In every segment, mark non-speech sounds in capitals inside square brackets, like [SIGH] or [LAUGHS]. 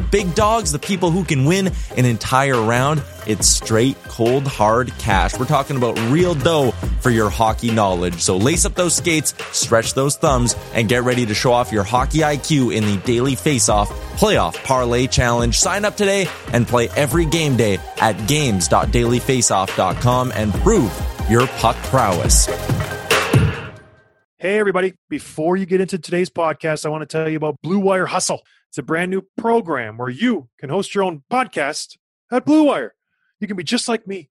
big dogs, the people who can win an entire round, it's straight, cold, hard cash. We're talking about real dough for your hockey knowledge. So lace up those skates, stretch those thumbs, and get ready to show off your hockey IQ in the Daily Faceoff Playoff Parlay Challenge. Sign up today and play every game day at games.dailyfaceoff.com and prove your puck prowess. Hey, everybody. Before you get into today's podcast, I want to tell you about Blue Wire Hustle. It's a brand new program where you can host your own podcast at Blue Wire. You can be just like me.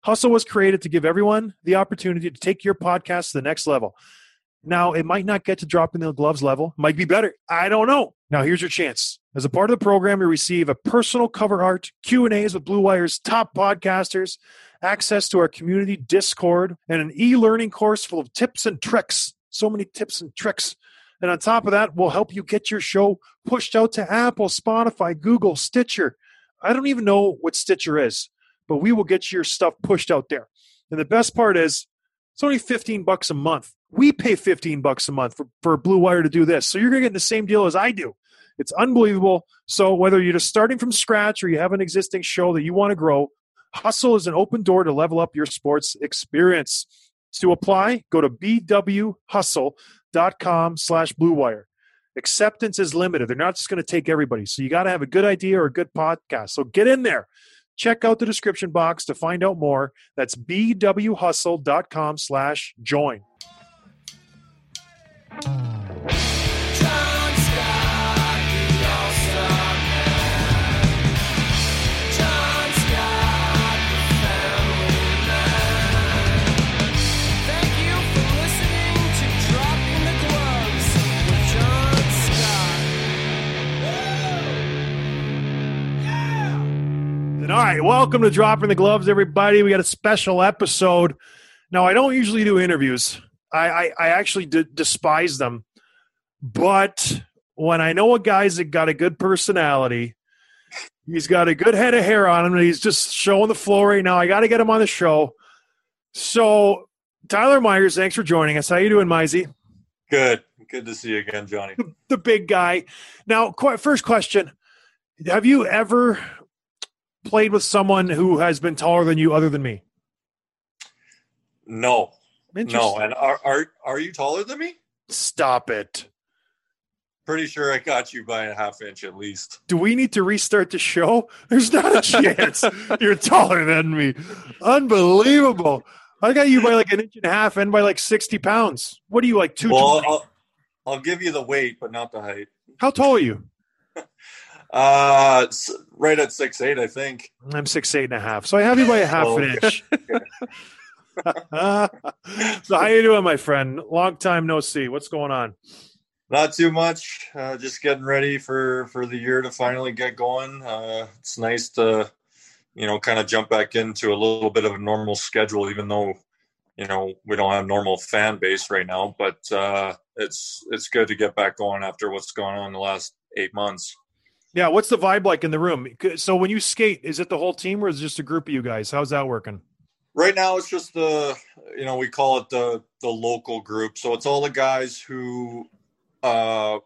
Hustle was created to give everyone the opportunity to take your podcast to the next level. Now, it might not get to dropping the gloves level, might be better. I don't know. Now, here's your chance. As a part of the program, you receive a personal cover art, Q&As with Blue Wire's top podcasters, access to our community Discord, and an e-learning course full of tips and tricks so many tips and tricks. And on top of that, we'll help you get your show pushed out to Apple, Spotify, Google, Stitcher. I don't even know what Stitcher is, but we will get your stuff pushed out there. And the best part is, it's only 15 bucks a month. We pay 15 bucks a month for, for Blue Wire to do this. So you're going to get the same deal as I do. It's unbelievable. So whether you're just starting from scratch or you have an existing show that you want to grow, Hustle is an open door to level up your sports experience. To apply, go to bwhustle.com slash bluewire. Acceptance is limited. They're not just going to take everybody. So you got to have a good idea or a good podcast. So get in there. Check out the description box to find out more. That's bwhustle.com slash join. All right, welcome to Dropping the Gloves, everybody. We got a special episode. Now, I don't usually do interviews. I, I, I actually d- despise them. But when I know a guy's got a good personality, he's got a good head of hair on him, and he's just showing the flow right now. I got to get him on the show. So, Tyler Myers, thanks for joining us. How you doing, Mizey? Good. Good to see you again, Johnny. The, the big guy. Now, qu- first question: Have you ever played with someone who has been taller than you other than me? No. No. And are, are are you taller than me? Stop it. Pretty sure I got you by a half inch at least. Do we need to restart the show? There's not a chance [LAUGHS] you're taller than me. Unbelievable. I got you by like an inch and a half and by like 60 pounds. What are you like, two? Well, I'll, I'll give you the weight, but not the height. How tall are you? [LAUGHS] Uh, right at six eight, I think. I'm six eight and a half, so I have you by a half Oh, an inch. [LAUGHS] so how you doing, my friend? Long time no see. What's going on? Not too much. Uh, just getting ready for for the year to finally get going. Uh, it's nice to, you know, kind of jump back into a little bit of a normal schedule, even though, you know, we don't have normal fan base right now. But uh, it's it's good to get back going after what's gone on the last eight months. Yeah, what's the vibe like in the room? So when you skate, is it the whole team or is it just a group of you guys? How's that working? Right now, it's just the you know we call it the the local group. So it's all the guys who uh,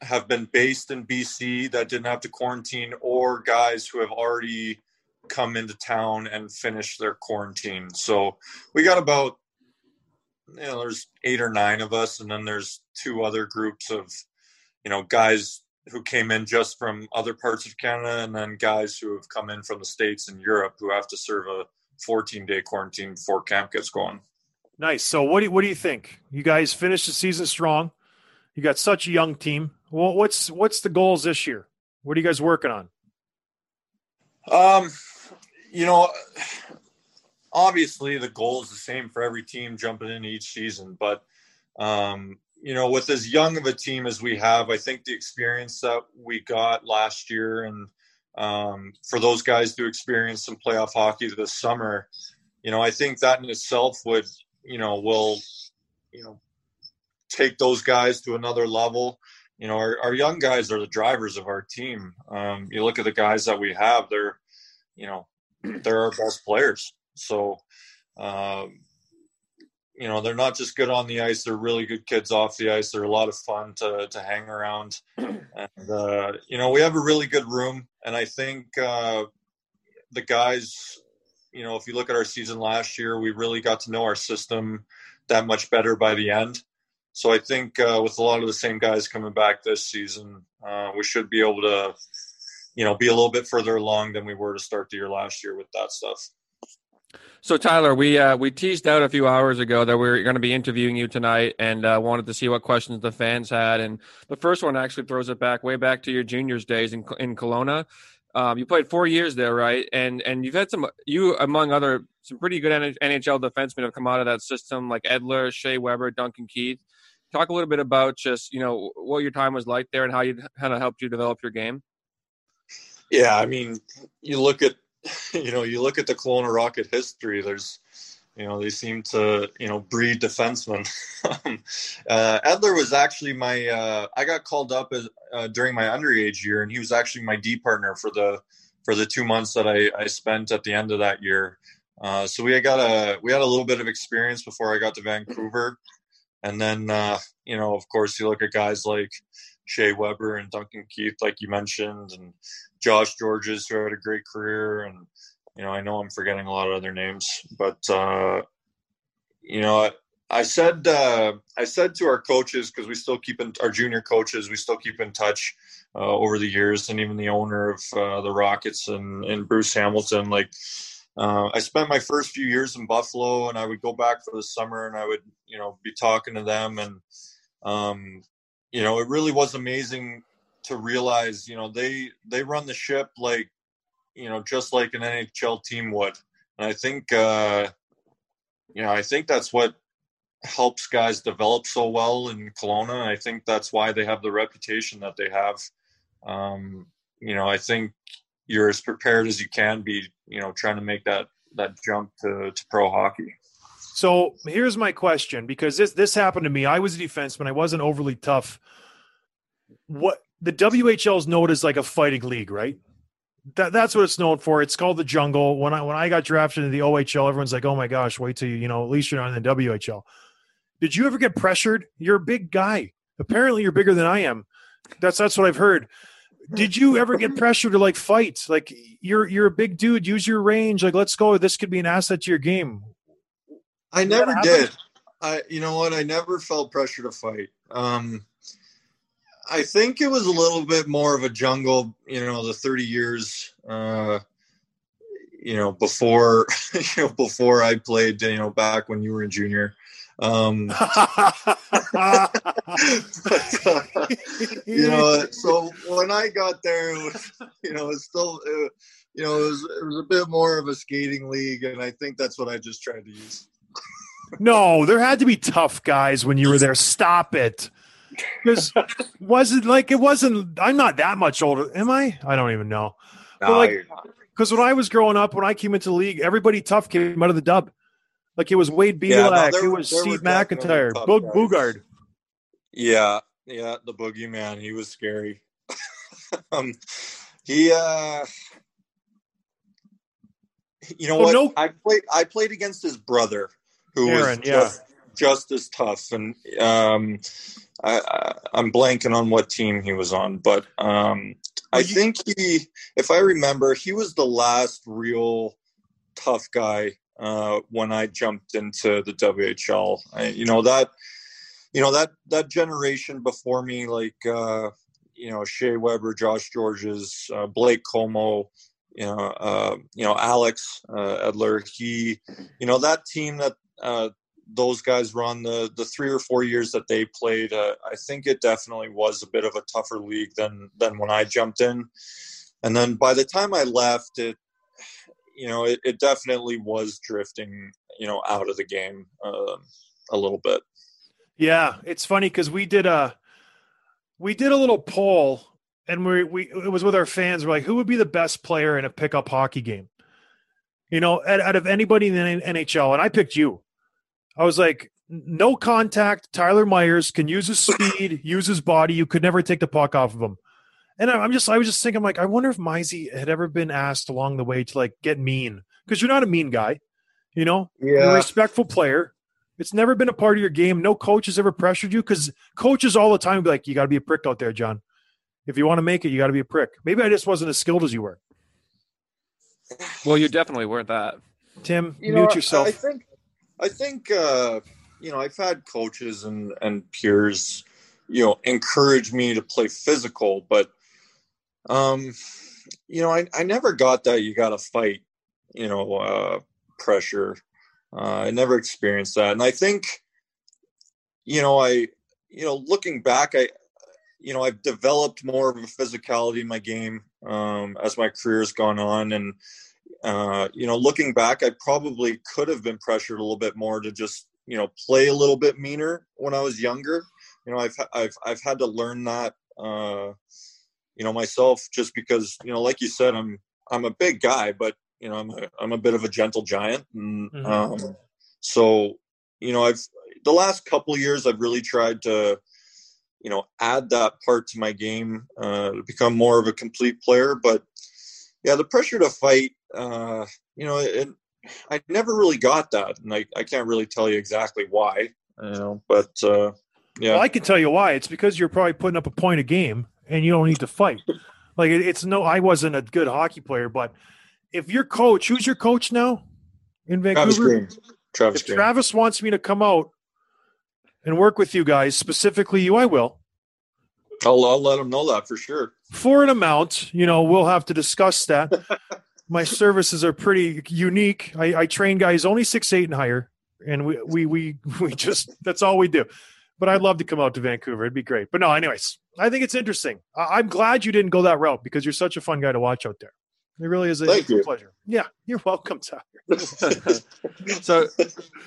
have been based in BC that didn't have to quarantine, or guys who have already come into town and finished their quarantine. So we got about you know there's eight or nine of us, and then there's two other groups of you know guys who came in just from other parts of Canada, and then guys who have come in from the states and Europe who have to serve a 14 day quarantine before camp gets going. Nice. So what do you, what do you think? You guys finished the season strong. You got such a young team. Well, what's what's the goals this year? What are you guys working on? Um, you know, obviously the goal is the same for every team jumping into each season, but um, you know, with as young of a team as we have, I think the experience that we got last year and um, for those guys to experience some playoff hockey this summer, you know, I think that in itself would, you know, will, you know, take those guys to another level. You know, our, our young guys are the drivers of our team. Um, you look at the guys that we have; they're, you know, [CLEARS THROAT] they're our best players. So, um, you know, they're not just good on the ice; they're really good kids off the ice. They're a lot of fun to to hang around, [CLEARS THROAT] and uh, you know, we have a really good room. And I think uh, the guys, you know, if you look at our season last year, we really got to know our system that much better by the end. So I think uh, with a lot of the same guys coming back this season, uh, we should be able to, you know, be a little bit further along than we were to start the year last year with that stuff. So Tyler, we uh, we teased out a few hours ago that we are going to be interviewing you tonight, and uh, wanted to see what questions the fans had. And the first one actually throws it back way back to your juniors days in in Kelowna. Um, you played four years there, right? And and you've had some you among other some pretty good NHL defensemen have come out of that system, like Edler, Shea Weber, Duncan Keith. Talk a little bit about just you know what your time was like there and how you kind of helped you develop your game. Yeah, I mean, you look at [LAUGHS] you know, you look at the Kelowna Rocket history. There's, you know, they seem to, you know, breed defensemen. [LAUGHS] uh, Edler was actually my. Uh, I got called up as, uh, during my underage year, and he was actually my D partner for the for the two months that I, I spent at the end of that year. Uh, so we got a we had a little bit of experience before I got to Vancouver, and then uh, you know, of course, you look at guys like Shea Weber and Duncan Keith, like you mentioned, and Josh Gorges, who had a great career, and you know I know I'm forgetting a lot of other names, but uh, you know I, I said uh, I said to our coaches because we still keep in our junior coaches, we still keep in touch uh, over the years, and even the owner of uh, the Rockets and, and Bruce Hamilton, like. Uh, I spent my first few years in Buffalo, and I would go back for the summer, and I would, you know, be talking to them, and um, you know, it really was amazing to realize, you know, they they run the ship like, you know, just like an NHL team would. And I think, uh, you know, I think that's what helps guys develop so well in Kelowna. I think that's why they have the reputation that they have. Um, you know, I think you're as prepared as you can be. You know, trying to make that that jump to, to pro hockey. So here's my question because this this happened to me. I was a defenseman. I wasn't overly tough. What the WHL is known as like a fighting league, right? That, that's what it's known for. It's called the jungle. When I when I got drafted into the OHL, everyone's like, "Oh my gosh, wait till you you know at least you're not in the WHL." Did you ever get pressured? You're a big guy. Apparently, you're bigger than I am. That's that's what I've heard. Did you ever get pressured to like fight? Like you're you're a big dude. Use your range. Like let's go. This could be an asset to your game. I never did. I you know what? I never felt pressure to fight. Um, I think it was a little bit more of a jungle, you know, the 30 years, uh, you know, before, [LAUGHS] you know, before I played, you know, back when you were in junior. Um, [LAUGHS] but, uh, you know, so when I got there, it was, you know, it's still, uh, you know, it was, it was a bit more of a skating league. And I think that's what I just tried to use. No, there had to be tough guys when you were there. Stop it. Because wasn't like it wasn't? I'm not that much older, am I? I don't even know. No, like, because when I was growing up, when I came into the league, everybody tough came out of the dub. Like it was Wade Belak, yeah, no, it was Steve McIntyre, Boog Boogaard. Yeah, yeah, the boogeyman. He was scary. [LAUGHS] um, he, uh, you know what? No- I played. I played against his brother, who Aaron, was just, yeah. just as tough, and um, I, am blanking on what team he was on, but um, I think he, if I remember, he was the last real tough guy uh, when I jumped into the WHL. I, you know that, you know that that generation before me, like uh, you know Shea Weber, Josh Gorges, uh, Blake Comeau, you know, uh, you know Alex uh, Edler. He, you know that team that uh, those guys run the the three or four years that they played, uh, I think it definitely was a bit of a tougher league than than when I jumped in. And then by the time I left, it you know it, it definitely was drifting you know out of the game uh, a little bit. Yeah, it's funny because we did a we did a little poll, and we we it was with our fans. We're like, who would be the best player in a pickup hockey game? You know, out, out of anybody in the NHL, and I picked you. I was like, no contact. Tyler Myers can use his speed, use his body. You could never take the puck off of him. And I'm just, I was just thinking, like, I wonder if Mizey had ever been asked along the way to like get mean because you're not a mean guy, you know. You're a Yeah. respectful player. It's never been a part of your game. No coach has ever pressured you because coaches all the time be like, you got to be a prick out there, John. If you want to make it, you got to be a prick. Maybe I just wasn't as skilled as you were. Well, you definitely weren't that. Tim, you mute know, yourself. I think, I think, uh, you know, I've had coaches and and peers, you know, encourage me to play physical, but, um, you know, I I never got that. You got to fight, you know, uh, pressure. Uh, I never experienced that, and I think, you know, I, you know, looking back, I, you know, I've developed more of a physicality in my game um, as my career's gone on, and uh, you know, looking back, I probably could have been pressured a little bit more to just, you know, play a little bit meaner when I was younger. You know, I've I've I've had to learn that, uh, you know, myself just because, you know, like you said, I'm I'm a big guy, but you know, I'm a I'm a bit of a gentle giant, and Mhm. um, so you know, I've the last couple of years I've really tried to, you know, add that part to my game uh, to become more of a complete player, but yeah, the pressure to fight, uh, you know, it, I never really got that, and I, I can't really tell you exactly why, you know, but uh, yeah, Well, I can tell you why. It's because you're probably putting up a point a game and you don't need to fight. [LAUGHS] Like it, it's no, I wasn't a good hockey player, but if your coach, who's your coach now in Travis Vancouver? Green, Travis If Green. Travis wants me to come out and work with you guys, specifically you, I will. I'll, I'll let him know that for sure. For an amount, you know, we'll have to discuss that. [LAUGHS] My services are pretty unique. I, I train guys only six eight and higher, and we we we [LAUGHS] we just that's all we do. But I'd love to come out to Vancouver. It'd be great. But no, anyways, I think it's interesting. I, I'm glad you didn't go that route because you're such a fun guy to watch out there. It really is a, Thank a you. pleasure. Yeah, you're welcome, Tyler. [LAUGHS] [LAUGHS] so,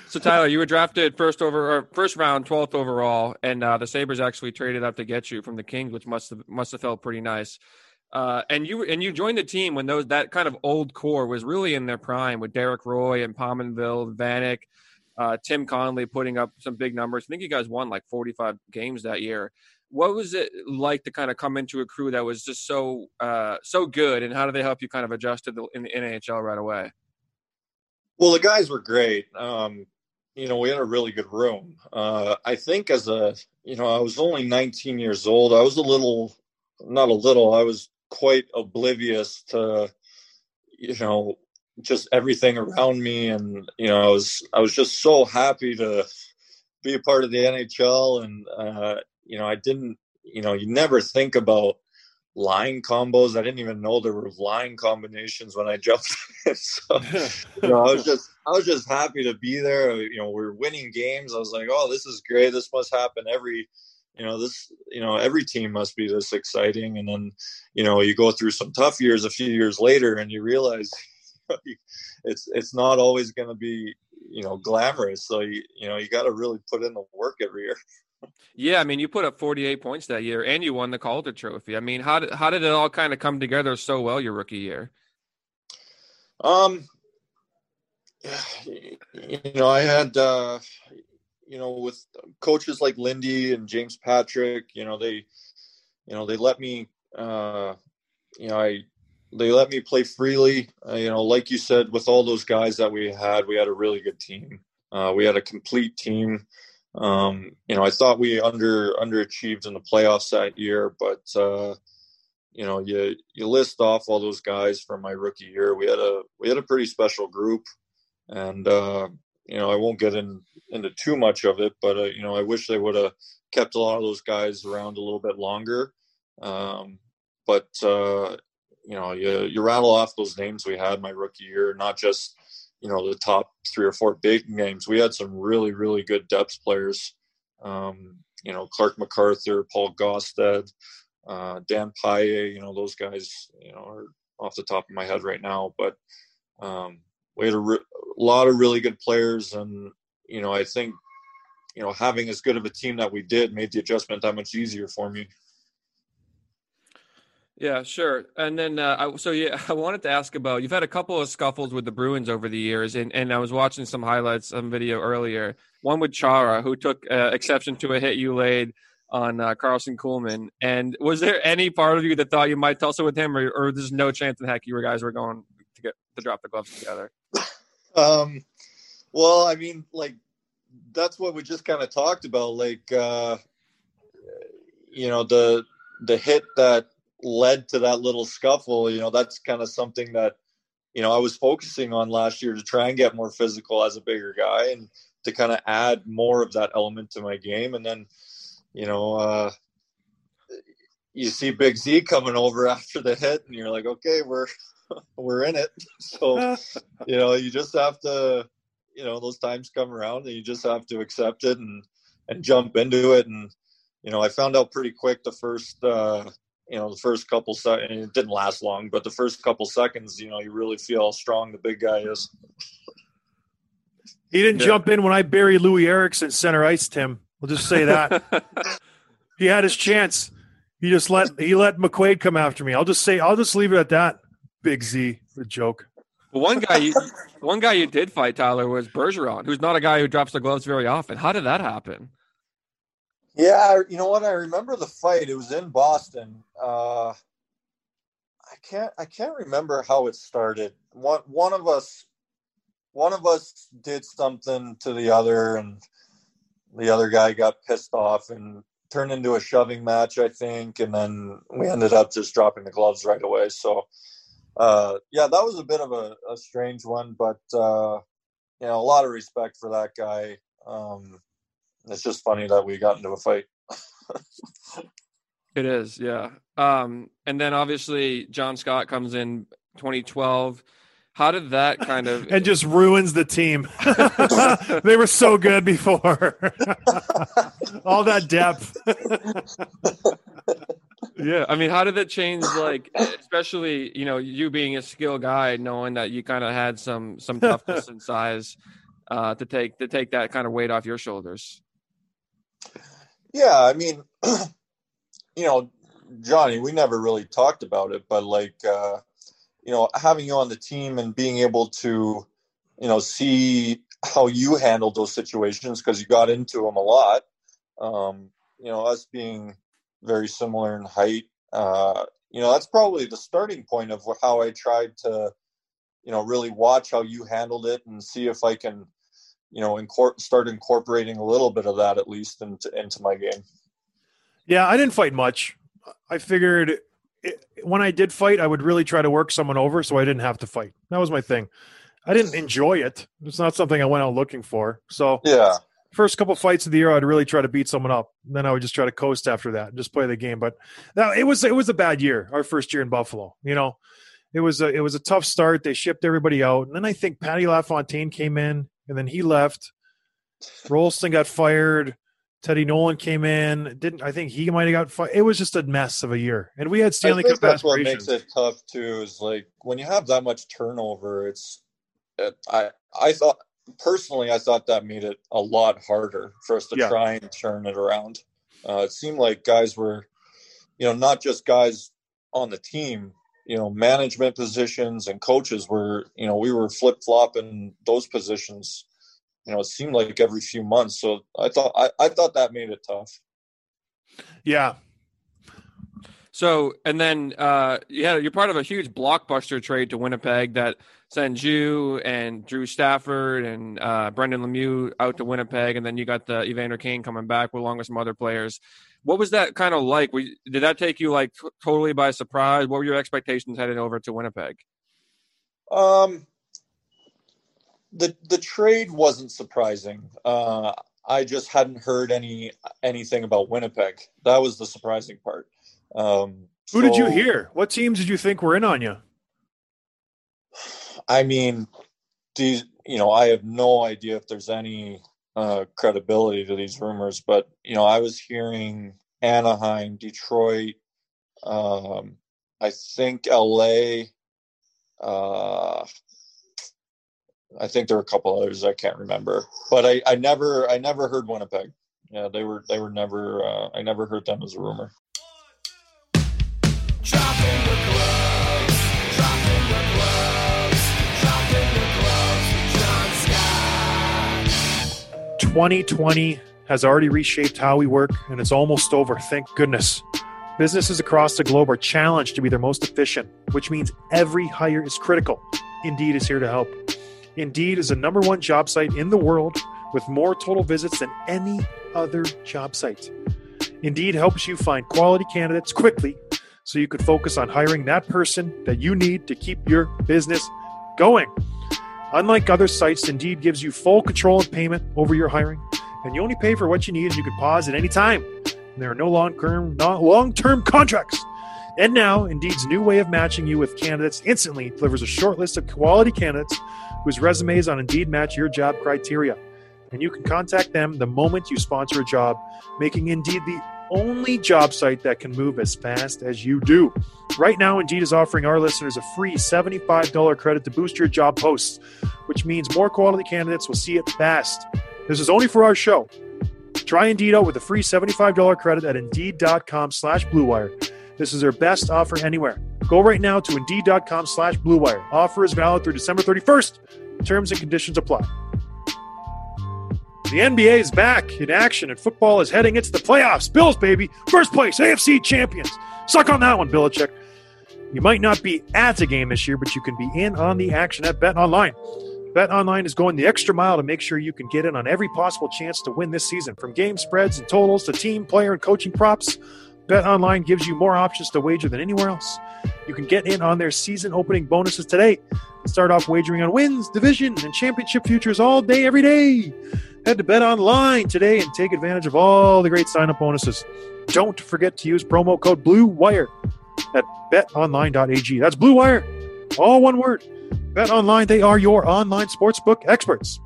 so Tyler, you were drafted first over or first round, twelfth overall, and uh, the Sabres actually traded up to get you from the Kings, which must have must have felt pretty nice. Uh, and you and you joined the team when those that kind of old core was really in their prime with Derek Roy and Pominville, Vanek, uh, Tim Connolly putting up some big numbers. I think you guys won like forty five games that year. What was it like to kind of come into a crew that was just so uh, so good, and how did they help you kind of adjust to the in the NHL right away? Well, the guys were great. Um, you know, we had a really good room. Uh, I think as a, you know, I was only 19 years old. I was a little, not a little, I was quite oblivious to, you know, just everything around me. And, you know, I was, I was just so happy to be a part of the NHL. And, uh, you know, I didn't, you know, you never think about line combos. I didn't even know there were line combinations when I jumped. [LAUGHS] So, you know, I was just I was just happy to be there. You know, we are winning games. I was like, oh, this is great. This must happen every, you know, this, you know, every team must be this exciting. And then, you know, you go through some tough years a few years later, and you realize [LAUGHS] it's it's not always going to be, you know, glamorous. So you you know, you got to really put in the work every year. Yeah, I mean, you put up 48 points that year, and you won the Calder Trophy. I mean, how did how did it all kind of come together so well your rookie year? Um, [SIGHS] you know, I had, uh, you know, with coaches like Lindy and James Patrick, you know, they, you know, they let me, uh, you know, I, they let me play freely. Uh, you know, like you said, with all those guys that we had, we had a really good team. Uh, we had a complete team. Um, you know, I thought we under underachieved in the playoffs that year, but uh, you know, you you list off all those guys from my rookie year. We had a we had a pretty special group, and uh, you know, I won't get in, into too much of it, but uh, you know, I wish they would have kept a lot of those guys around a little bit longer. Um, but uh, you know, you you rattle off those names we had my rookie year, not just you know the top three or four big names. We had some really really good depth players. Um, you know, Clarke MacArthur, Paul Gaustad, uh, Dan Paille. You know, those guys. You know, are off the top of my head right now, but um, we had a, re- a lot of really good players, and you know, I think you know, having as good of a team that we did made the adjustment that much easier for me. Yeah, sure. And then, uh, I, so yeah, [LAUGHS] I wanted to ask about you've had a couple of scuffles with the Bruins over the years, and, and I was watching some highlights, some video earlier. One with Chara, who took uh, exception to a hit you laid on uh, Karson Kuhlman. And was there any part of you that thought you might tussle with him, or, or there's no chance in heck you guys were going to get to drop the gloves together? [LAUGHS] Um, well, I mean, like that's what we just kind of talked about. Like, uh, you know, the the hit that led to that little scuffle. You know, that's kind of something that you know I was focusing on last year to try and get more physical as a bigger guy and to kind of add more of that element to my game. And then, you know, uh, you see Big Z coming over [LAUGHS] after the hit, and you're like, okay, we're [LAUGHS] we're in it. [LAUGHS] So, you know, you just have to you know those times come around and you just have to accept it and and jump into it. And you know i found out pretty quick the first uh you know the first couple seconds it didn't last long but the first couple seconds you know you really feel how strong the big guy is. He didn't yeah. jump in when i buried loui eriksson center ice tim. We'll just say that. [LAUGHS] He had his chance. He just let he let mcquaid come after me. I'll just say i'll just leave it at that big z the joke one guy, you, one guy you did fight, Tyler, was Bergeron, who's not a guy who drops the gloves very often. How did that happen? Yeah, you know what? I remember the fight. It was in Boston. Uh, I can't. I can't remember how it started. One one of us, one of us did something to the other, and the other guy got pissed off and turned into a shoving match. I think, and then we ended up just dropping the gloves right away. So uh, yeah, that was a bit of a, a strange one, but uh, you know, a lot of respect for that guy. Um, it's just funny that we got into a fight. it is, yeah. Um, and then obviously John Scott comes in 2012. How did that kind of [LAUGHS] and just ruins the team? [LAUGHS] they were so good before. [LAUGHS] All that depth yeah i mean how did that change like especially you know you being a skill guy knowing that you kind of had some some [LAUGHS] toughness and size uh to take to take that kind of weight off your shoulders? Yeah i mean [CLEARS THROAT] you know johnny we never really talked about it but like uh you know having you on the team and being able to you know see how you handled those situations because you got into them a lot um you know us being very similar in height. Uh, you know, that's probably the starting point of how I tried to, you know, really watch how you handled it and see if I can, you know, incor- start incorporating a little bit of that at least into into my game. Yeah, I didn't fight much. I figured it, when I did fight, I would really try to work someone over so I didn't have to fight. That was my thing. I didn't enjoy it. It's not something I went out looking for. So yeah, first couple fights of the year, I'd really try to beat someone up. And then I would just try to coast after that and just play the game. But now it was it was a bad year, our first year in Buffalo. You know, it was a it was a tough start. They shipped everybody out, and then I think Patty LaFontaine came in, and then he left. Rolston got fired. Teddy Nolan came in. Didn't I think he might have got fired? It was just a mess of a year, and we had Stanley Cup that's what makes it tough too. Is like when you have that much turnover, it's. It, I I thought personally, I thought that made it a lot harder for us to yeah. try and turn it around. Uh, it seemed like guys were, you know, not just guys on the team, you know, management positions and coaches were, you know, we were flip flopping those positions. You know, it seemed like every few months. So I thought I, I thought that made it tough. Yeah, so, and then uh, yeah, you're part of a huge blockbuster trade to Winnipeg that sends you and Drew Stafford and uh, Brendan Lemieux out to Winnipeg, and then you got the Evander Kane coming back along with some other players. What was that kind of like? did that take you like t- totally by surprise? What were your expectations heading over to Winnipeg? Um, the the trade wasn't surprising. Uh, I just hadn't heard any anything about Winnipeg. That was the surprising part. Um, Who so, did you hear? What teams did you think were in on you? I mean, these, you know, I have no idea if there's any uh, credibility to these rumors, but you know, I was hearing Anaheim, Detroit, um, I think L.A. Uh, I think there were a couple others I can't remember, but I, I never I never heard Winnipeg. Yeah, they were they were never uh, I never heard them as a rumor. 2020 has already reshaped how we work, and it's almost over, thank goodness. Businesses across the globe are challenged to be their most efficient, which means every hire is critical. Indeed is here to help. Indeed is the number one job site in the world with more total visits than any other job site. Indeed helps you find quality candidates quickly so you can focus on hiring that person that you need to keep your business going. Unlike other sites, Indeed gives you full control and payment over your hiring, and you only pay for what you need and you can pause at any time. There are no long-term, long-term contracts. And now, Indeed's new way of matching you with candidates instantly delivers a short list of quality candidates whose resumes on Indeed match your job criteria. And you can contact them the moment you sponsor a job, making Indeed the only job site that can move as fast as you do. Right now, Indeed is offering our listeners a free $75 credit to boost your job posts, which means more quality candidates will see it fast. This is only for our show. Try Indeed out with a free $75 credit at Indeed.com slash BlueWire. This is their best offer anywhere. Go right now to Indeed.com slash BlueWire. Offer is valid through December 31st. Terms and conditions apply. The NBA is back in action and football is heading into the playoffs. Bills, baby. First place, AFC champions. Suck on that one, Belichick. You might not be at the game this year, but you can be in on the action at Bet Online. Bet Online is going the extra mile to make sure you can get in on every possible chance to win this season. From game spreads and totals to team, player, and coaching props, Bet Online gives you more options to wager than anywhere else. You can get in on their season opening bonuses today. Start off wagering on wins, division, and championship futures all day, every day. Head to Bet Online today and take advantage of all the great sign up bonuses. Don't forget to use promo code Blue Wire at betonline.ag. That's Blue Wire, all one word. Bet Online, they are your online sportsbook experts.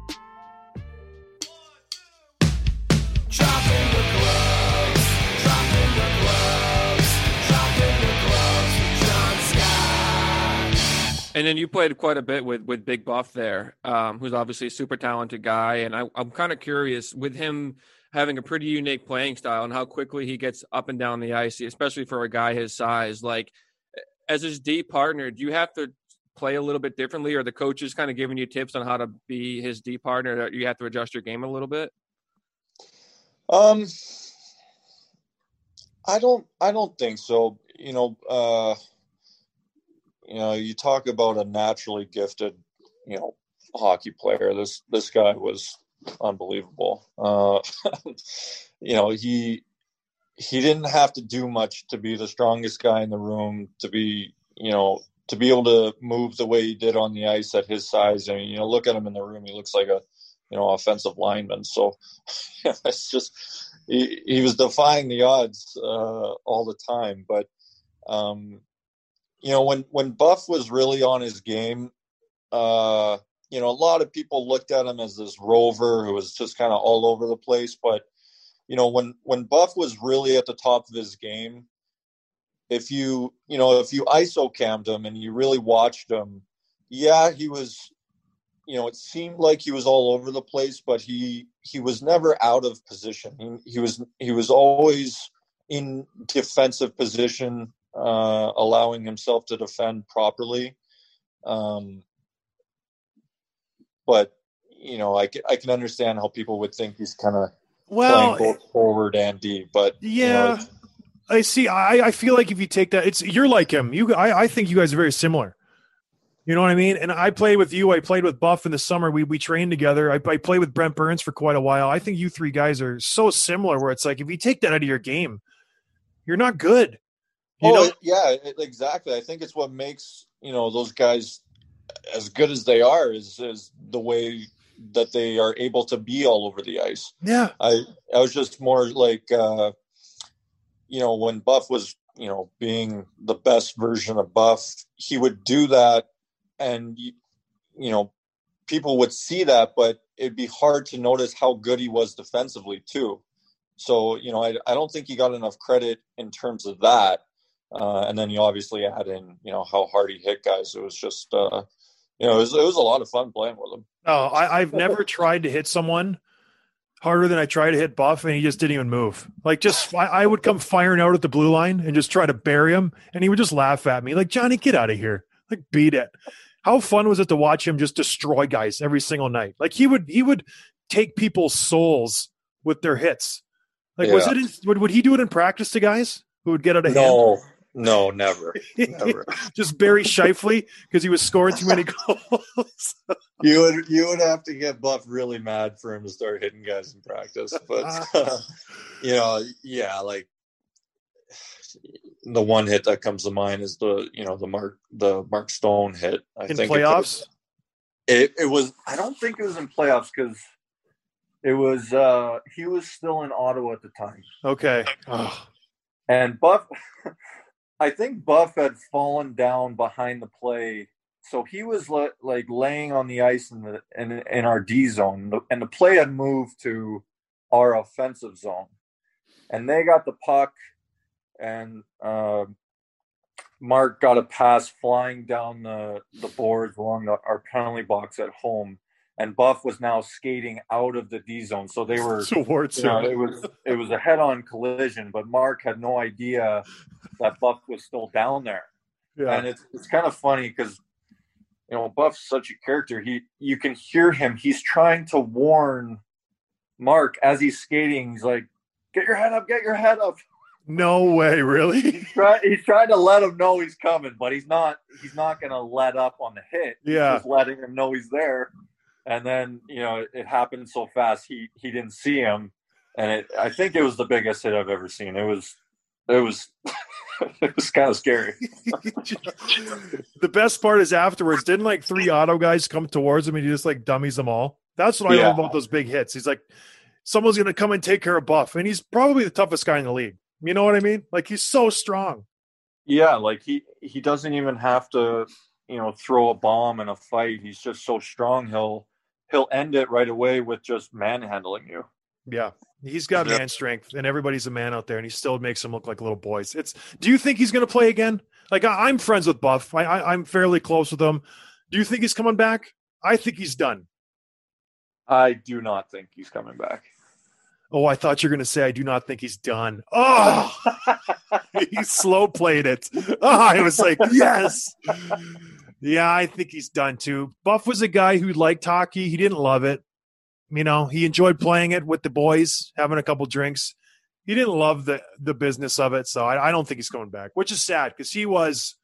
And then you played quite a bit with with Big Buff there, um, who's obviously a super talented guy. And I, I'm kind of curious with him having a pretty unique playing style and how quickly he gets up and down the ice, especially for a guy his size. Like as his D partner, do you have to play a little bit differently, or the coaches kind of giving you tips on how to be his D partner? That you have to adjust your game a little bit. Um, I don't. I don't think so. You know, uh, you know, you talk about a naturally gifted, you know, hockey player. This this guy was unbelievable. Uh, [LAUGHS] you know, he he didn't have to do much to be the strongest guy in the room, to be, you know, to be able to move the way he did on the ice at his size. I mean, you know, look at him in the room; he looks like a, you know, offensive lineman. So [LAUGHS] it's just he, he was defying the odds uh, all the time. But um, you know, when when Buff was really on his game, uh, you know, a lot of people looked at him as this rover who was just kind of all over the place. But you know, when when Buff was really at the top of his game, if you you know if you iso cammed him and you really watched him, yeah, he was. You know, it seemed like he was all over the place, but he he was never out of position. He, he was he was always in defensive position uh, allowing himself to defend properly. Um, but you know, I can, I can understand how people would think he's kind of well playing both forward and deep. But yeah, you know, I see. I, I feel like if you take that, it's you're like him. You, I, I think you guys are very similar. You know what I mean? And I played with you. I played with Buff in the summer. We we trained together. I, I played with Brent Burns for quite a while. I think you three guys are so similar. Where it's like if you take that out of your game, you're not good. You oh know? yeah, it, exactly. I think it's what makes you know those guys as good as they are is is the way that they are able to be all over the ice. Yeah, I I was just more like uh, you know when Buff was you know being the best version of Buff, he would do that, and you, you know people would see that, but it'd be hard to notice how good he was defensively too. So you know I I don't think he got enough credit in terms of that. Uh, and then you obviously add in, you know, how hard he hit guys. It was just, uh, you know, it was, it was a lot of fun playing with him. Oh, I, I've never tried to hit someone harder than I tried to hit Buff, and he just didn't even move. Like, just I, I would come firing out at the blue line and just try to bury him, and he would just laugh at me, like Johnny, get out of here, like beat it. How fun was it to watch him just destroy guys every single night? Like he would he would take people's souls with their hits. Like was it in, would would he do it in practice to guys who would get out of hand? No, never, never. [LAUGHS] just Barry Scheifele because he was scoring too many [LAUGHS] goals. [LAUGHS] You would you would have to get Buff really mad for him to start hitting guys in practice. But you know, yeah, like the one hit that comes to mind is the you know the Mark the Mark Stone hit. I in think playoffs. It, it, it was. I don't think it was in playoffs because it was. uh He was still in Ottawa at the time. Okay. Oh, And Buff, I think Buff had fallen down behind the play, so he was le- like laying on the ice in the in, in our D zone, and the play had moved to our offensive zone, and they got the puck, and uh, Mark got a pass flying down the the boards along the, our penalty box at home, and Buff was now skating out of the D zone, so they were [LAUGHS] towards Ward, you know, it was it was a head-on collision, but Mark had no idea that Buff was still down there, yeah. and it's it's kind of funny because you know Buff's such a character. He you can hear him. He's trying to warn Mark as he's skating. He's like, "Get your head up! Get your head up!" No way, really? He's, try, he's trying to let him know he's coming, but he's not. He's not going to let up on the hit. He's Yeah. just letting him know he's there. And then you know it, happened so fast. He he didn't see him, and it, I think it was the biggest hit I've ever seen. It was it was [LAUGHS] it was kind of scary. [LAUGHS] the best part is afterwards. Didn't like three auto guys come towards him and he just like dummies them all? That's what I Yeah. love about those big hits. He's like, someone's going to come and take care of Buff, and he's probably the toughest guy in the league. You know what I mean? Like he's so strong. Yeah, like he he doesn't even have to you know throw a bomb in a fight. He's just so strong. He'll he'll end it right away with just manhandling you. Yeah, he's got Yeah. man strength, and everybody's a man out there, and he still makes them look like little boys. It's. Do you think he's going to play again? Like I, I'm friends with Buff. I, I, I'm fairly close with him. Do you think he's coming back? I think he's done. I do not think he's coming back. Oh, I thought you were going to say I do not think he's done. Oh, [LAUGHS] [LAUGHS] he slow played it. Oh, I was like, yes. [LAUGHS] Yeah, I think he's done too. Buff was a guy who liked hockey. He didn't love it. You know, he enjoyed playing it with the boys, having a couple drinks. He didn't love the the business of it, so I, I don't think he's coming back, which is sad because he was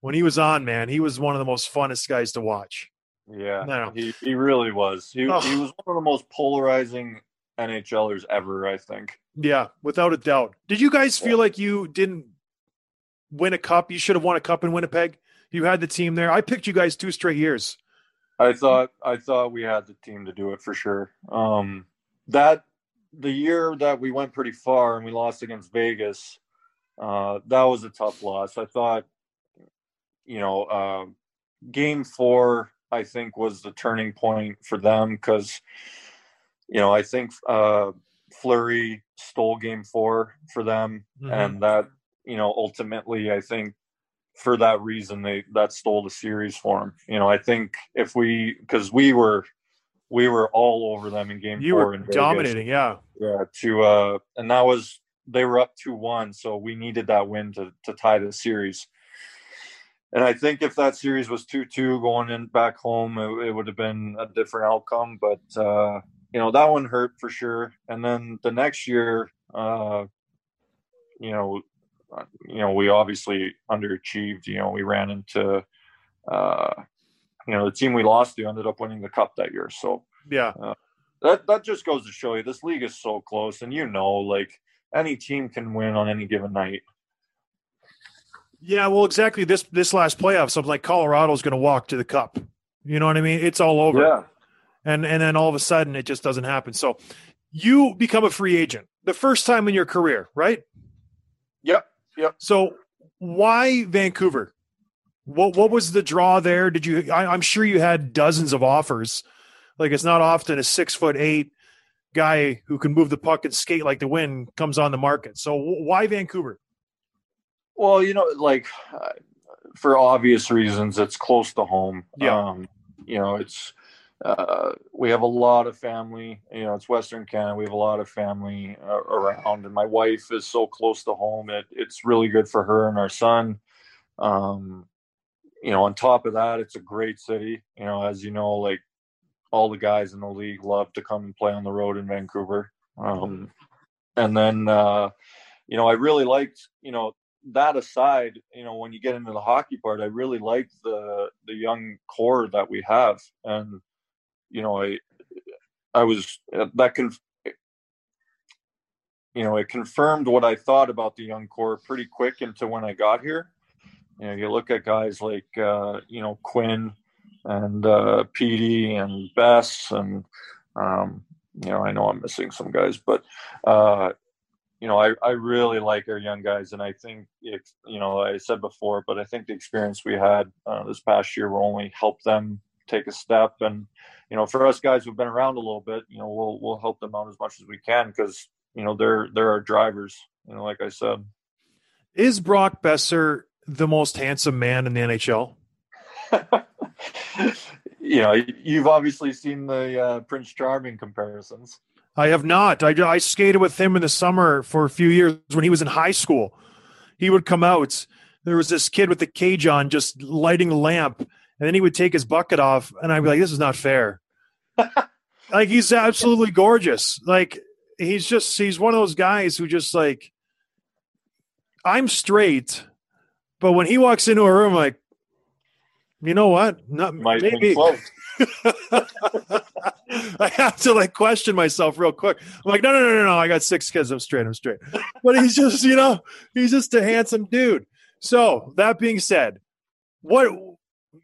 when he was on, man. He was one of the most funnest guys to watch. Yeah, No. he he really was. He Oh. he was one of the most polarizing NHLers ever. I think. Yeah, without a doubt. Did you guys feel like you didn't win a cup? You should have won a cup in Winnipeg. You had the team there. I picked you guys two straight years. I thought I thought we had the team to do it for sure. Um, that the year that we went pretty far and we lost against Vegas, uh, that was a tough loss. I thought, you know, uh, game four I think was the turning point for them because, you know, I think uh, Fleury stole game four for them, Mhm. and that you know ultimately I think for that reason they that stole the series for him. You know, I think if we because we were we were all over them in game You four were in Vegas. dominating, yeah. Yeah, to uh and that was they were up two one, so we needed that win to to tie the series. And I think if that series was two two going in back home, it, it would have been a different outcome. But uh, you know that one hurt for sure. And then the next year, uh, you know, you know we obviously underachieved. You know we ran into, uh, you know, the team we lost to ended up winning the cup that year. So Yeah. that that just goes to show you this league is so close, and you know, like any team can win on any given night. Yeah, well, exactly. This this last playoff, something like Colorado's going to walk to the cup. You know what I mean? It's all over. Yeah. And and then all of a sudden it just doesn't happen. So you become a free agent the first time in your career, right? Yep. Yep. So why Vancouver? What what was the draw there? Did you? I, I'm sure you had dozens of offers. Like it's not often a six foot eight guy who can move the puck and skate like the wind comes on the market. So why Vancouver? Well, you know, like uh, for obvious reasons, it's close to home. Yeah. Um, you know, it's uh, we have a lot of family. You know, it's Western Canada. We have a lot of family uh, around, and my wife is so close to home. It, it's really good for her and our son. Um, you know, on top of that, it's a great city. You know, as you know, like all the guys in the league love to come and play on the road in Vancouver. Um, and then, uh, you know, I really liked, you know, that aside, you know, when you get into the hockey part, I really like the the young core that we have, and you know, I I was that can, you know, it confirmed what I thought about the young core pretty quick into when I got here. You know, you look at guys like uh, you know Quinn and uh, Petey and Bess, and um, you know, I know I'm missing some guys, but uh, you know, I, I really like our young guys, and I think if you know, I said before, but I think the experience we had uh, this past year will only help them take a step. And you know, for us guys who've been around a little bit, you know, we'll we'll help them out as much as we can because you know they're they're our drivers. You know, like I said, is Brock Boeser the most handsome man in the NHL? [LAUGHS] you know, you've obviously seen the uh, Prince Charming comparisons. I have not. I, I skated with him in the summer for a few years when he was in high school. He would come out. There was this kid with the cage on, just lighting a lamp, and then he would take his bucket off, and I'd be like, "This is not fair." [LAUGHS] like he's absolutely gorgeous. Like he's just he's one of those guys who just like I'm straight, but when he walks into a room, like, you know what? Not Might maybe. [LAUGHS] [LAUGHS] I have to like question myself real quick. I'm like, no, no, no, no, no. I got six kids. I'm straight. I'm straight. But he's just, you know, he's just a handsome dude. So that being said, what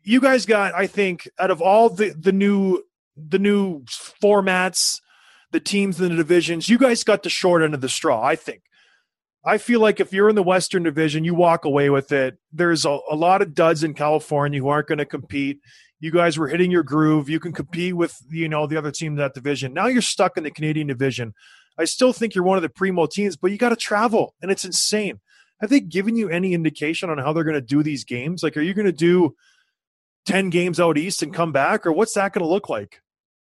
you guys got, I think, out of all the the new the new formats, the teams in the divisions, you guys got the short end of the straw. I think. I feel like if you're in the Western Division, you walk away with it. There's a, a lot of duds in California who aren't going to compete you guys were hitting your groove. You can compete with you know the other team in that division. Now you're stuck in the Canadian division. I still think you're one of the primo teams, but you got to travel, and it's insane. Have they given you any indication on how they're going to do these games? Like, are you going to do ten games out east and come back, or what's that going to look like?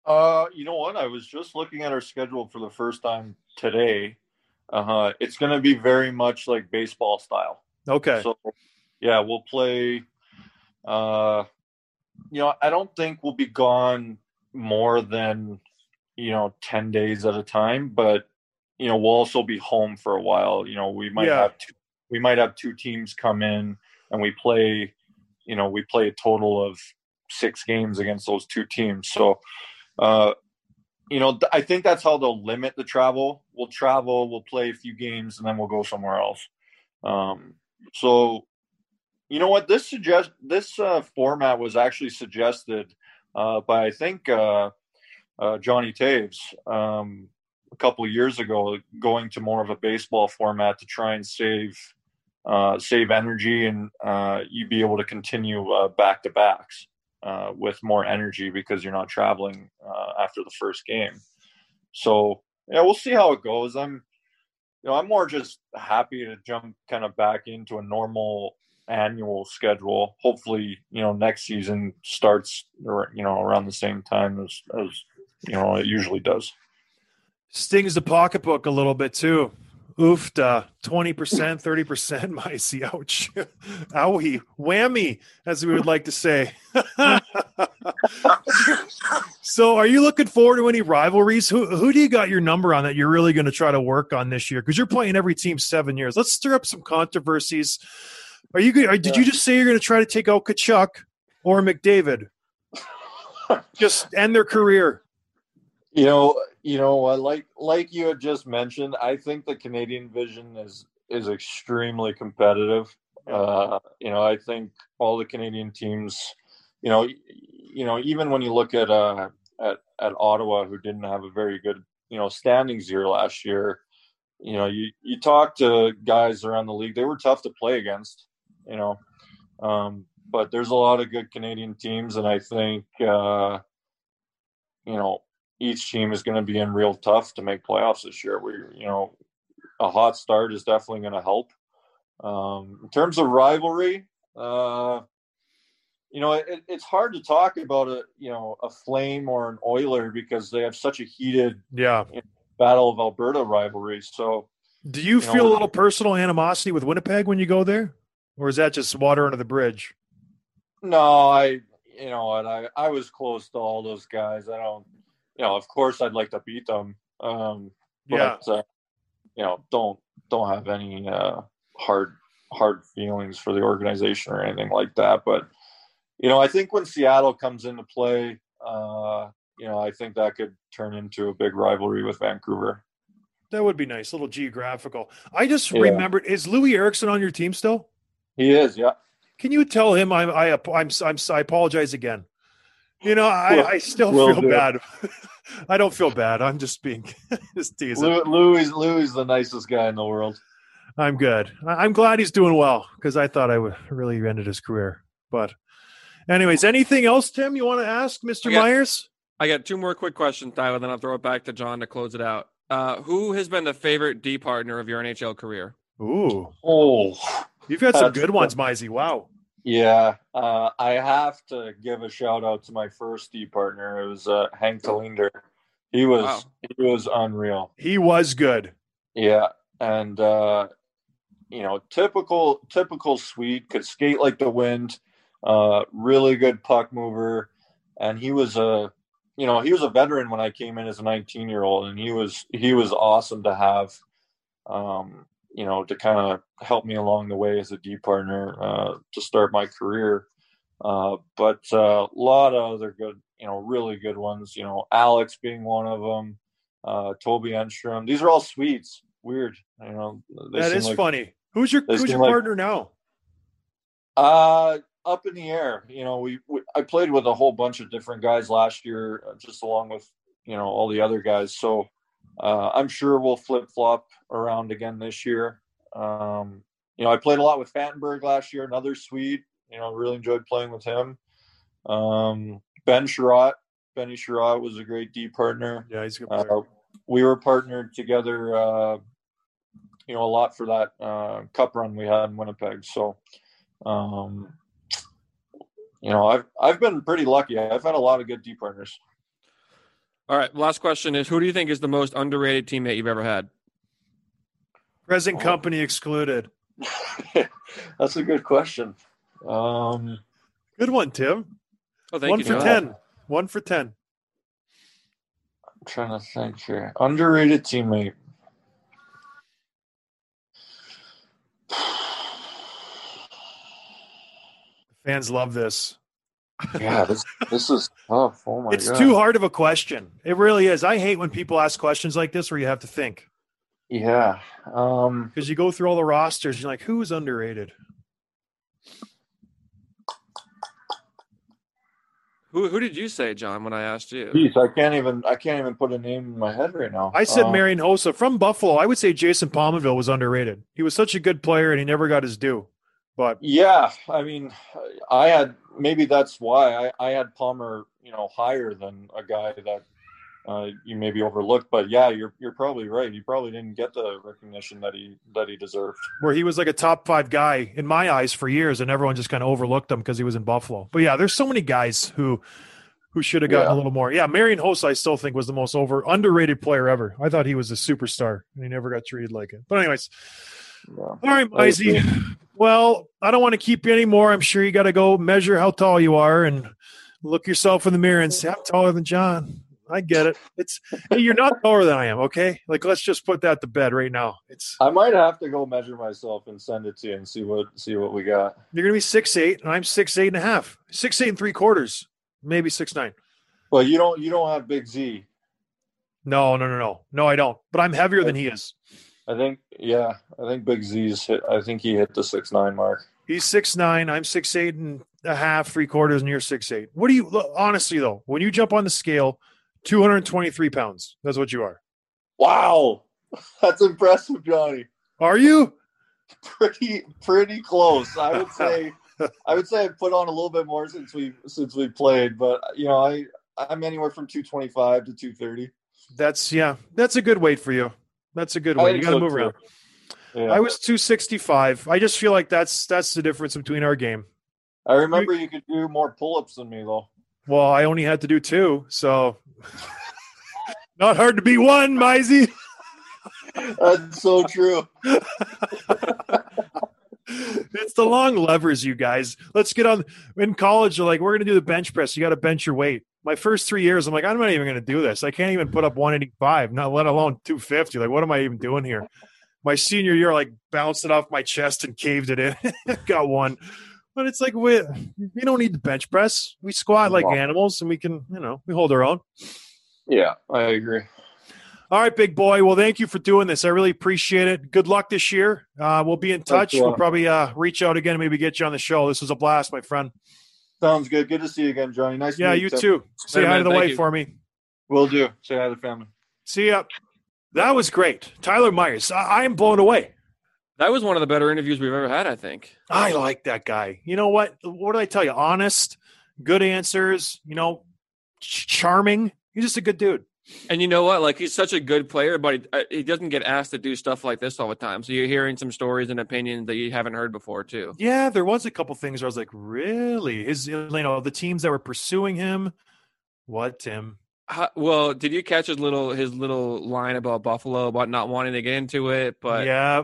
Uh, you know what? I was just looking at our schedule for the first time today. Uh-huh. It's going to be very much like baseball style. Okay. So, yeah, we'll play. Uh, you know, I don't think we'll be gone more than, you know, 10 days at a time, but, you know, we'll also be home for a while. You know, we might Yeah. have two, we might have two teams come in and we play, you know, we play a total of six games against those two teams. So, uh, you know, I think that's how they'll limit the travel. We'll travel, we'll play a few games, and then we'll go somewhere else. Um, so, you know what? This suggest this uh, format was actually suggested uh, by I think uh, uh, Johnny Toews um, a couple of years ago, going to more of a baseball format to try and save uh, save energy and uh, you be able to continue back to backs uh, with more energy because you're not traveling uh, after the first game. So yeah, we'll see how it goes. I'm, you know, I'm more just happy to jump kind of back into a normal annual schedule. Hopefully, you know, next season starts, you know, around the same time as as you know it usually does. Stings the pocketbook a little bit too. Oofta, twenty percent, thirty percent. [LAUGHS] My see, ouch, [LAUGHS] owie, whammy, as we would like to say. [LAUGHS] so, are you looking forward to any rivalries? Who who do you got your number on that you're really going to try to work on this year? Because you're playing every team seven years. Let's stir up some controversies. Are you? good- Did you just say you're going to try to take out Tkachuk or McDavid? Just end their career. You know, you know, like like you had just mentioned, I think the Canadian vision is is extremely competitive. Uh, you know, I think all the Canadian teams, you know, you know, even when you look at uh at at Ottawa, who didn't have a very good you know standings year last year, you know, you you talk to guys around the league, they were tough to play against. You know, um, but there's a lot of good Canadian teams, and I think uh, you know each team is going to be in real tough to make playoffs this year. We, you know, a hot start is definitely going to help. Um, in terms of rivalry, Uh, you know, it, it's hard to talk about a you know a Flame or an Oiler because they have such a heated Yeah. Battle of Alberta rivalry. So Do you You feel know- a little personal animosity with Winnipeg when you go there? Or is that just water under the bridge? no, I you know what I I was close to all those guys. I don't you know of course I'd like to beat them. Um, Yeah. but uh, you know don't don't have any uh, hard hard feelings for the organization or anything like that. But you know I think when Seattle comes into play, uh, you know I think that could turn into a big rivalry with Vancouver. That would be nice. A little geographical. I just Yeah. remembered is Loui Eriksson on your team still? He is, yeah. Can you tell him I I I'm I'm I apologize again. You know, I, Will- I still will feel do. bad. [LAUGHS] I don't feel bad. I'm just being [LAUGHS] just teasing. Lou, Loui Loui is the nicest guy in the world. I'm good. I- I'm glad he's doing well because I thought I would really ended his career. But, anyways, anything else, Tim? You want to ask Mr. I got- Myers? I got two more quick questions, Tyler. Then I'll throw it back to John to close it out. Uh, who has been the favorite D partner of your NHL career? Ooh, Oh, you've got some good ones, Mizey. Wow. Yeah. Uh, I have to give a shout out to my first D partner. It was uh, Hank Tallinder. He was Wow. he was unreal. He was good. Yeah, and uh, you know, typical typical Swede could skate like the wind. Uh, really good puck mover, and he was a you know he was a veteran when I came in as a 19 year old, and he was he was awesome to have. Um, you know, to kind of help me along the way as a D partner uh, to start my career. Uh, but uh, a lot of other good, you know, really good ones. You know, Alex being one of them. Uh, Toby Enstrom. These are all Swedes. Weird, you know. That like- funny. Who's your Who's your like- partner now? Uh, up in the air. You know, we, we I played with a whole bunch of different guys last year, uh, just along with you know all the other guys. So uh, I'm sure we'll flip flop around again this year. Um, you know, I played a lot with Fantenberg last year, another Swede. You know, really enjoyed playing with him. Um, ben Chiarot, Benny Chiarot was a great D partner. Yeah, he's a good player. Uh, we were partnered together, uh, you know, a lot for that uh, cup run we had in Winnipeg. So, um, you know, I've I've been pretty lucky. I've had a lot of good D partners. All right. Last question is Who do you think is the most underrated teammate you've ever had? Present oh. company excluded. [LAUGHS] That's a good question. Um, Good one, Tim. Oh, thank one you. for John. ten. One for ten. I'm trying to think here. Underrated teammate. Fans love this. Yeah, this this is tough. Oh my it's god. too hard of a question. It really is. I hate when people ask questions like this where you have to think Yeah. Um, because you go through all the rosters. You're like, who's underrated? Who, who did you say, John, when I asked you? geez, I can't even I can't even put a name in my head right now. I said Uh, Marian Hossa from Buffalo. I would say Jason Pominville was underrated. He was such a good player and he never got his due. But Yeah, I mean, I had maybe that's why I, I had Palmer, you know, higher than a guy that uh, you maybe overlooked. But yeah, you're you're probably right. He probably didn't get the recognition that he that he deserved. where he was like a top five guy in my eyes for years, and everyone just kind of overlooked him because he was in Buffalo. But yeah, there's so many guys who who should have gotten Yeah. a little more. Yeah, Marian Hossa, I still think was the most over underrated player ever. I thought he was a superstar, and he never got treated like it. But anyways, Yeah. all right, Mizey. Well, I don't want to keep you anymore. I'm sure you got to go measure how tall you are and look yourself in the mirror and say, "I'm taller than John." I get it. It's hey, you're not taller than I am. Okay, like let's just put that to bed right now. It's I might have to go measure myself and send it to you and see what see what we got. You're gonna be six eight, and I'm six eight and a half, six eight and three quarters, maybe six nine. But you don't you don't have Big Z. No, no, no, no, no, I don't. But I'm heavier than he is. I think yeah, I think Big Z's hit. I think he hit the six nine mark. He's six nine. I'm six eight and a half, three quarters, and you're six eight. What do you look, honestly though? When you jump on the scale, 223 pounds. That's what you are. Wow, [LAUGHS] that's impressive, Johnny. Are you? pretty pretty close. I would [LAUGHS] say I would say I put on a little bit more since we since we played, but you know I I'm anywhere from 225 to 230. That's yeah. That's a good weight for you. That's a good one. You got to so, move too. around. Yeah. I was 265. I just feel like that's that's the difference between our game. I remember you could do more pull-ups than me though. Well, I only had to do two, so [LAUGHS] not hard to be one, Mizey. That's so true. [LAUGHS] it's the long levers, you guys. Let's get on. In college, they're like, we're going to do the bench press. You got to bench your weight. My first three years, I'm like, I'm not even going to do this. I can't even put up 185, not let alone 250. Like, what am I even doing here? My senior year, like, bounced it off my chest and caved it in. [LAUGHS] got one. But it's like, we, we don't need the bench press. We squat like Wow. animals and we can, you know, we hold our own. Yeah, I agree. All right, big boy. Well, thank you for doing this. I really appreciate it. Good luck this year. Uh, we'll be in touch. We'll probably uh, reach out again and maybe get you on the show. This was a blast, my friend. Sounds good. Good to see you again, Johnny. Nice. to Yeah, meet you Tim. too. Say Hey, hi man, to the thank wife you. for me. Will do. Say hi to the family. See ya. That was great. Tyler Myers. I, I am blown away. That was one of the better interviews we've ever had, I think. I like that guy. You know what? What did I tell you? Honest, good answers, you know, ch- charming. He's just a good dude. And you know what? Like he's such a good player, but he, uh, he doesn't get asked to do stuff like this all the time. So you're hearing some stories and opinions that you haven't heard before, too. Yeah, there was a couple things where I was like, really? His, you know, the teams that were pursuing him. What, Tim? How, well, did you catch his little his little line about Buffalo about not wanting to get into it? But yeah,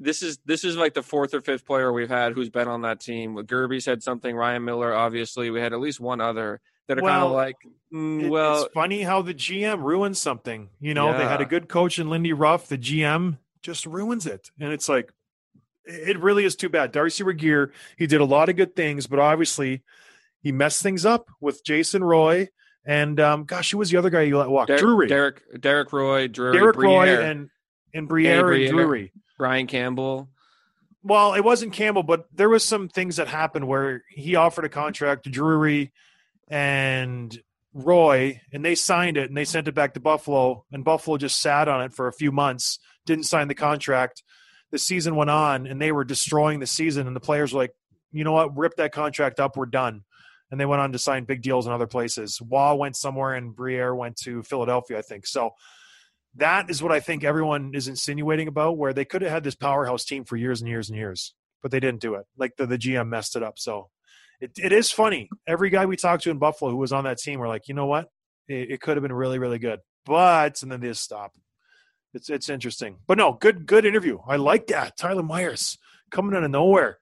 this is this is like the fourth or fifth player we've had who's been on that team. Gerby said something. Ryan Miller, obviously, we had at least one other that are kind Well, of like, mm, well, it's funny how the GM ruins something. You know, they had a good coach in Lindy Ruff. The GM just ruins it, and it's like it really is too bad. Darcy Regier, he did a lot of good things, but obviously he messed things up with Jason Roy and um, gosh, who was the other guy you let walk? Der- Drury, Derek Derek Roy, Drury, Derek Roy, and and Briere and Briere. Drury. Brian Campbell. Well, it wasn't Campbell, but there was some things that happened where he offered a contract to Drury and Roy, and they signed it and they sent it back to Buffalo, and Buffalo just sat on it for a few months, didn't sign the contract. The season went on, and they were destroying the season, and the players were like, "You know what? Rip that contract up. We're done." And they went on to sign big deals in other places. Waugh went somewhere, and Briere went to Philadelphia, I think. So that is what I think everyone is insinuating about, where they could have had this powerhouse team for years and years and years, but they didn't do it. Like the, the GM messed it up. So it, it is funny. Every guy we talked to in Buffalo who was on that team, we're like, you know what? It, it could have been really, really good. But and then they just stop. It's it's interesting. But no, good good interview. I like that. Tyler Myers coming out of nowhere.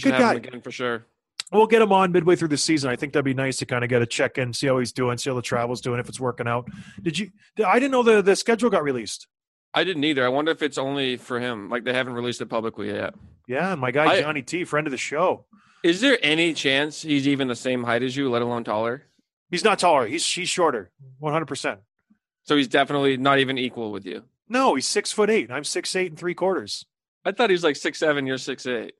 Good have him guy. again for sure. We'll get him on midway through the season. I think that'd be nice to kind of get a check in, see how he's doing, see how the travel's doing, if it's working out. Did you? I didn't know the the schedule got released. I didn't either. I wonder if it's only for him. Like they haven't released it publicly yet. Yeah, my guy I- Johnny T, friend of the show. Is there any chance he's even the same height as you, let alone taller? He's not taller. He's he's shorter, one hundred percent. So he's definitely not even equal with you. No, he's six foot eight. I'm six eight and three quarters. I thought he was like six seven. You're six eight.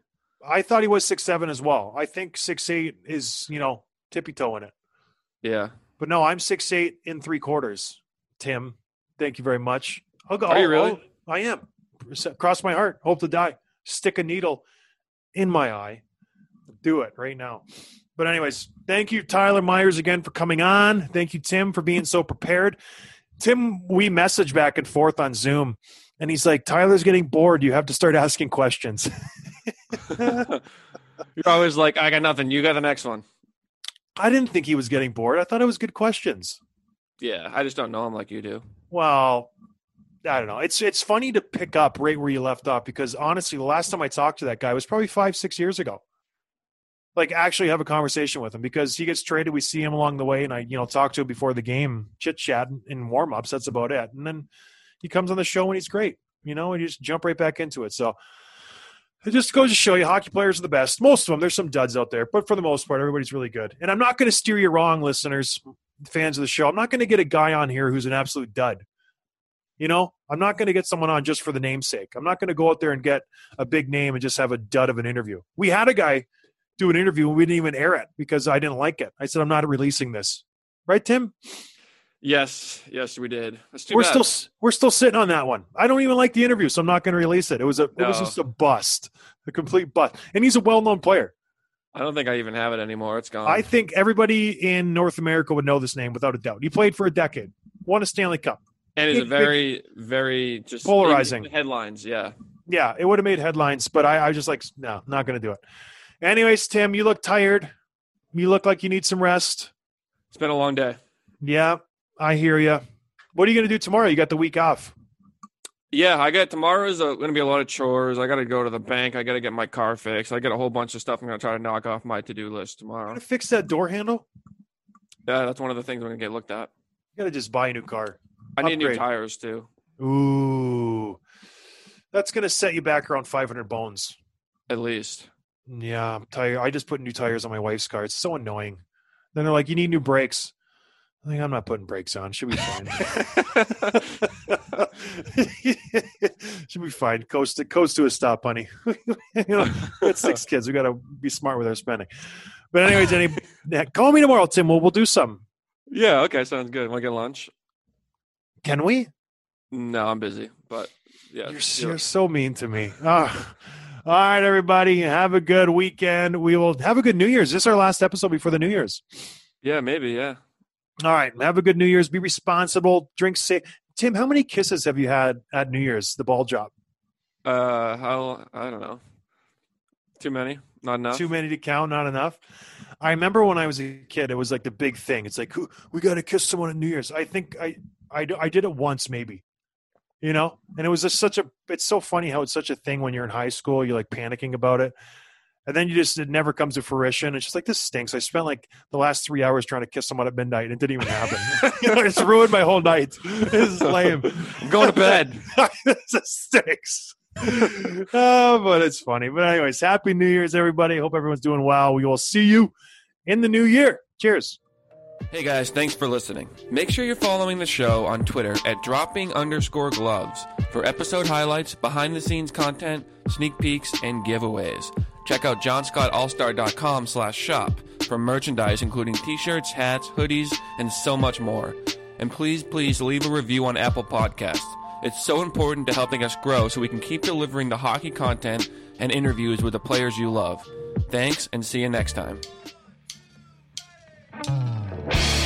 I thought he was six seven as well. I think six eight is you know tippy toe in it. Yeah. But no, I'm six eight in three quarters. Tim, thank you very much. I'll go. Are you I'll- really? I'll- I am. Cross my heart. Hope to die. Stick a needle in my eye. Do it right now. But anyways, thank you, Tyler Myers, again for coming on. Thank you, Tim, for being so prepared. Tim, we message back and forth on Zoom, and he's like, "Tyler's getting bored. You have to start asking questions." [LAUGHS] You're always like, I got nothing. You got the next one. I didn't think he was getting bored. I thought it was good questions. Yeah. I just don't know him like you do. Well, I don't know. It's it's funny to pick up right where you left off because honestly, the last time I talked to that guy was probably five, six years ago. Like actually have a conversation with him because he gets traded. We see him along the way, and I you know talk to him before the game, chit chat in warm ups. That's about it. And then he comes on the show and he's great. You know, and you just jump right back into it. So it just goes to show you, hockey players are the best. Most of them. There's some duds out there, but for the most part, everybody's really good. And I'm not going to steer you wrong, listeners, fans of the show. I'm not going to get a guy on here who's an absolute dud. You know, I'm not going to get someone on just for the namesake. I'm not going to go out there and get a big name and just have a dud of an interview. We had a guy do an interview and we didn't even air it because I didn't like it. I said, I'm not releasing this. Right, Tim? Yes. Yes, we did. That's too we're bad. still we're still sitting on that one. I don't even like the interview, so I'm not going to release it. It was a it was just a bust, a complete bust. And he's a well-known player. I don't think I even have it anymore. It's gone. I think everybody in North America would know this name without a doubt. He played for a decade, won a Stanley Cup. and it's a very, very just Polarizing. headlines. Yeah. yeah, it would have made headlines, but I, I was just like, no, not going to do it. Anyways, Tim, you look tired. You look like you need some rest. It's been a long day. Yeah, I hear you. What are you going to do tomorrow? You got the week off. Yeah, I got tomorrow's going to be a lot of chores. I got to go to the bank. I got to get my car fixed. I got a whole bunch of stuff I'm going to try to knock off my to do list tomorrow. To fix that door handle. Yeah, that's one of the things I'm going to get looked at. You got to just buy a new car. I need new tires too. Ooh, that's going to set you back around 500 bones. At least. Yeah, I'm tired. I just put new tires on my wife's car. It's so annoying. Then they're like, "You need new brakes." I think I'm not putting brakes on. Should be fine. [LAUGHS] Should be fine. Coast to coast to a stop, honey. [LAUGHS] you know, we got six kids. We got to be smart with our spending. But anyways, any call me tomorrow, Tim. We'll we'll do something. yeah. Okay. Sounds good. Want to get lunch? Can we? No, I'm busy. But yeah. You're, you're so mean to me. Ah. All right, everybody. Have a good weekend. We will have a good New Year's. This is our last episode before the New Year's. yeah. Maybe. Yeah. All right. Have a good New Year's. Be responsible. Drink safe. Tim, how many kisses have you had at New Year's? The ball drop. Uh, how? I don't know. Too many? Not enough. Too many to count. Not enough. I remember when I was a kid, it was like the big thing. It's like "Who- we got to kiss someone at New Year's. I think I, I I did it once maybe. You know, and it was just such a. It's so funny how it's such a thing when you're in high school. You're like panicking about it, and then you just it never comes to fruition. It's just like this stinks. I spent like the last three hours trying to kiss someone at midnight, and it didn't even happen. [LAUGHS] [LAUGHS] you know, it's ruined my whole night. it's lame. I'm going to bed. [LAUGHS] this stinks. oh, but it's funny. But anyways, happy New Year's, everybody. Hope everyone's doing well. We will see you in the new year. Cheers. Hey guys, thanks for listening. Make sure you're following the show on Twitter at dropping underscore gloves for episode highlights, behind the scenes content, sneak peeks, and giveaways. Check out johnscottallstar.com slash shop for merchandise including t-shirts, hats, hoodies, and so much more. And please, please leave a review on Apple Podcasts. It's so important to helping us grow so we can keep delivering the hockey content and interviews with the players you love. Thanks and see you next time. Bye.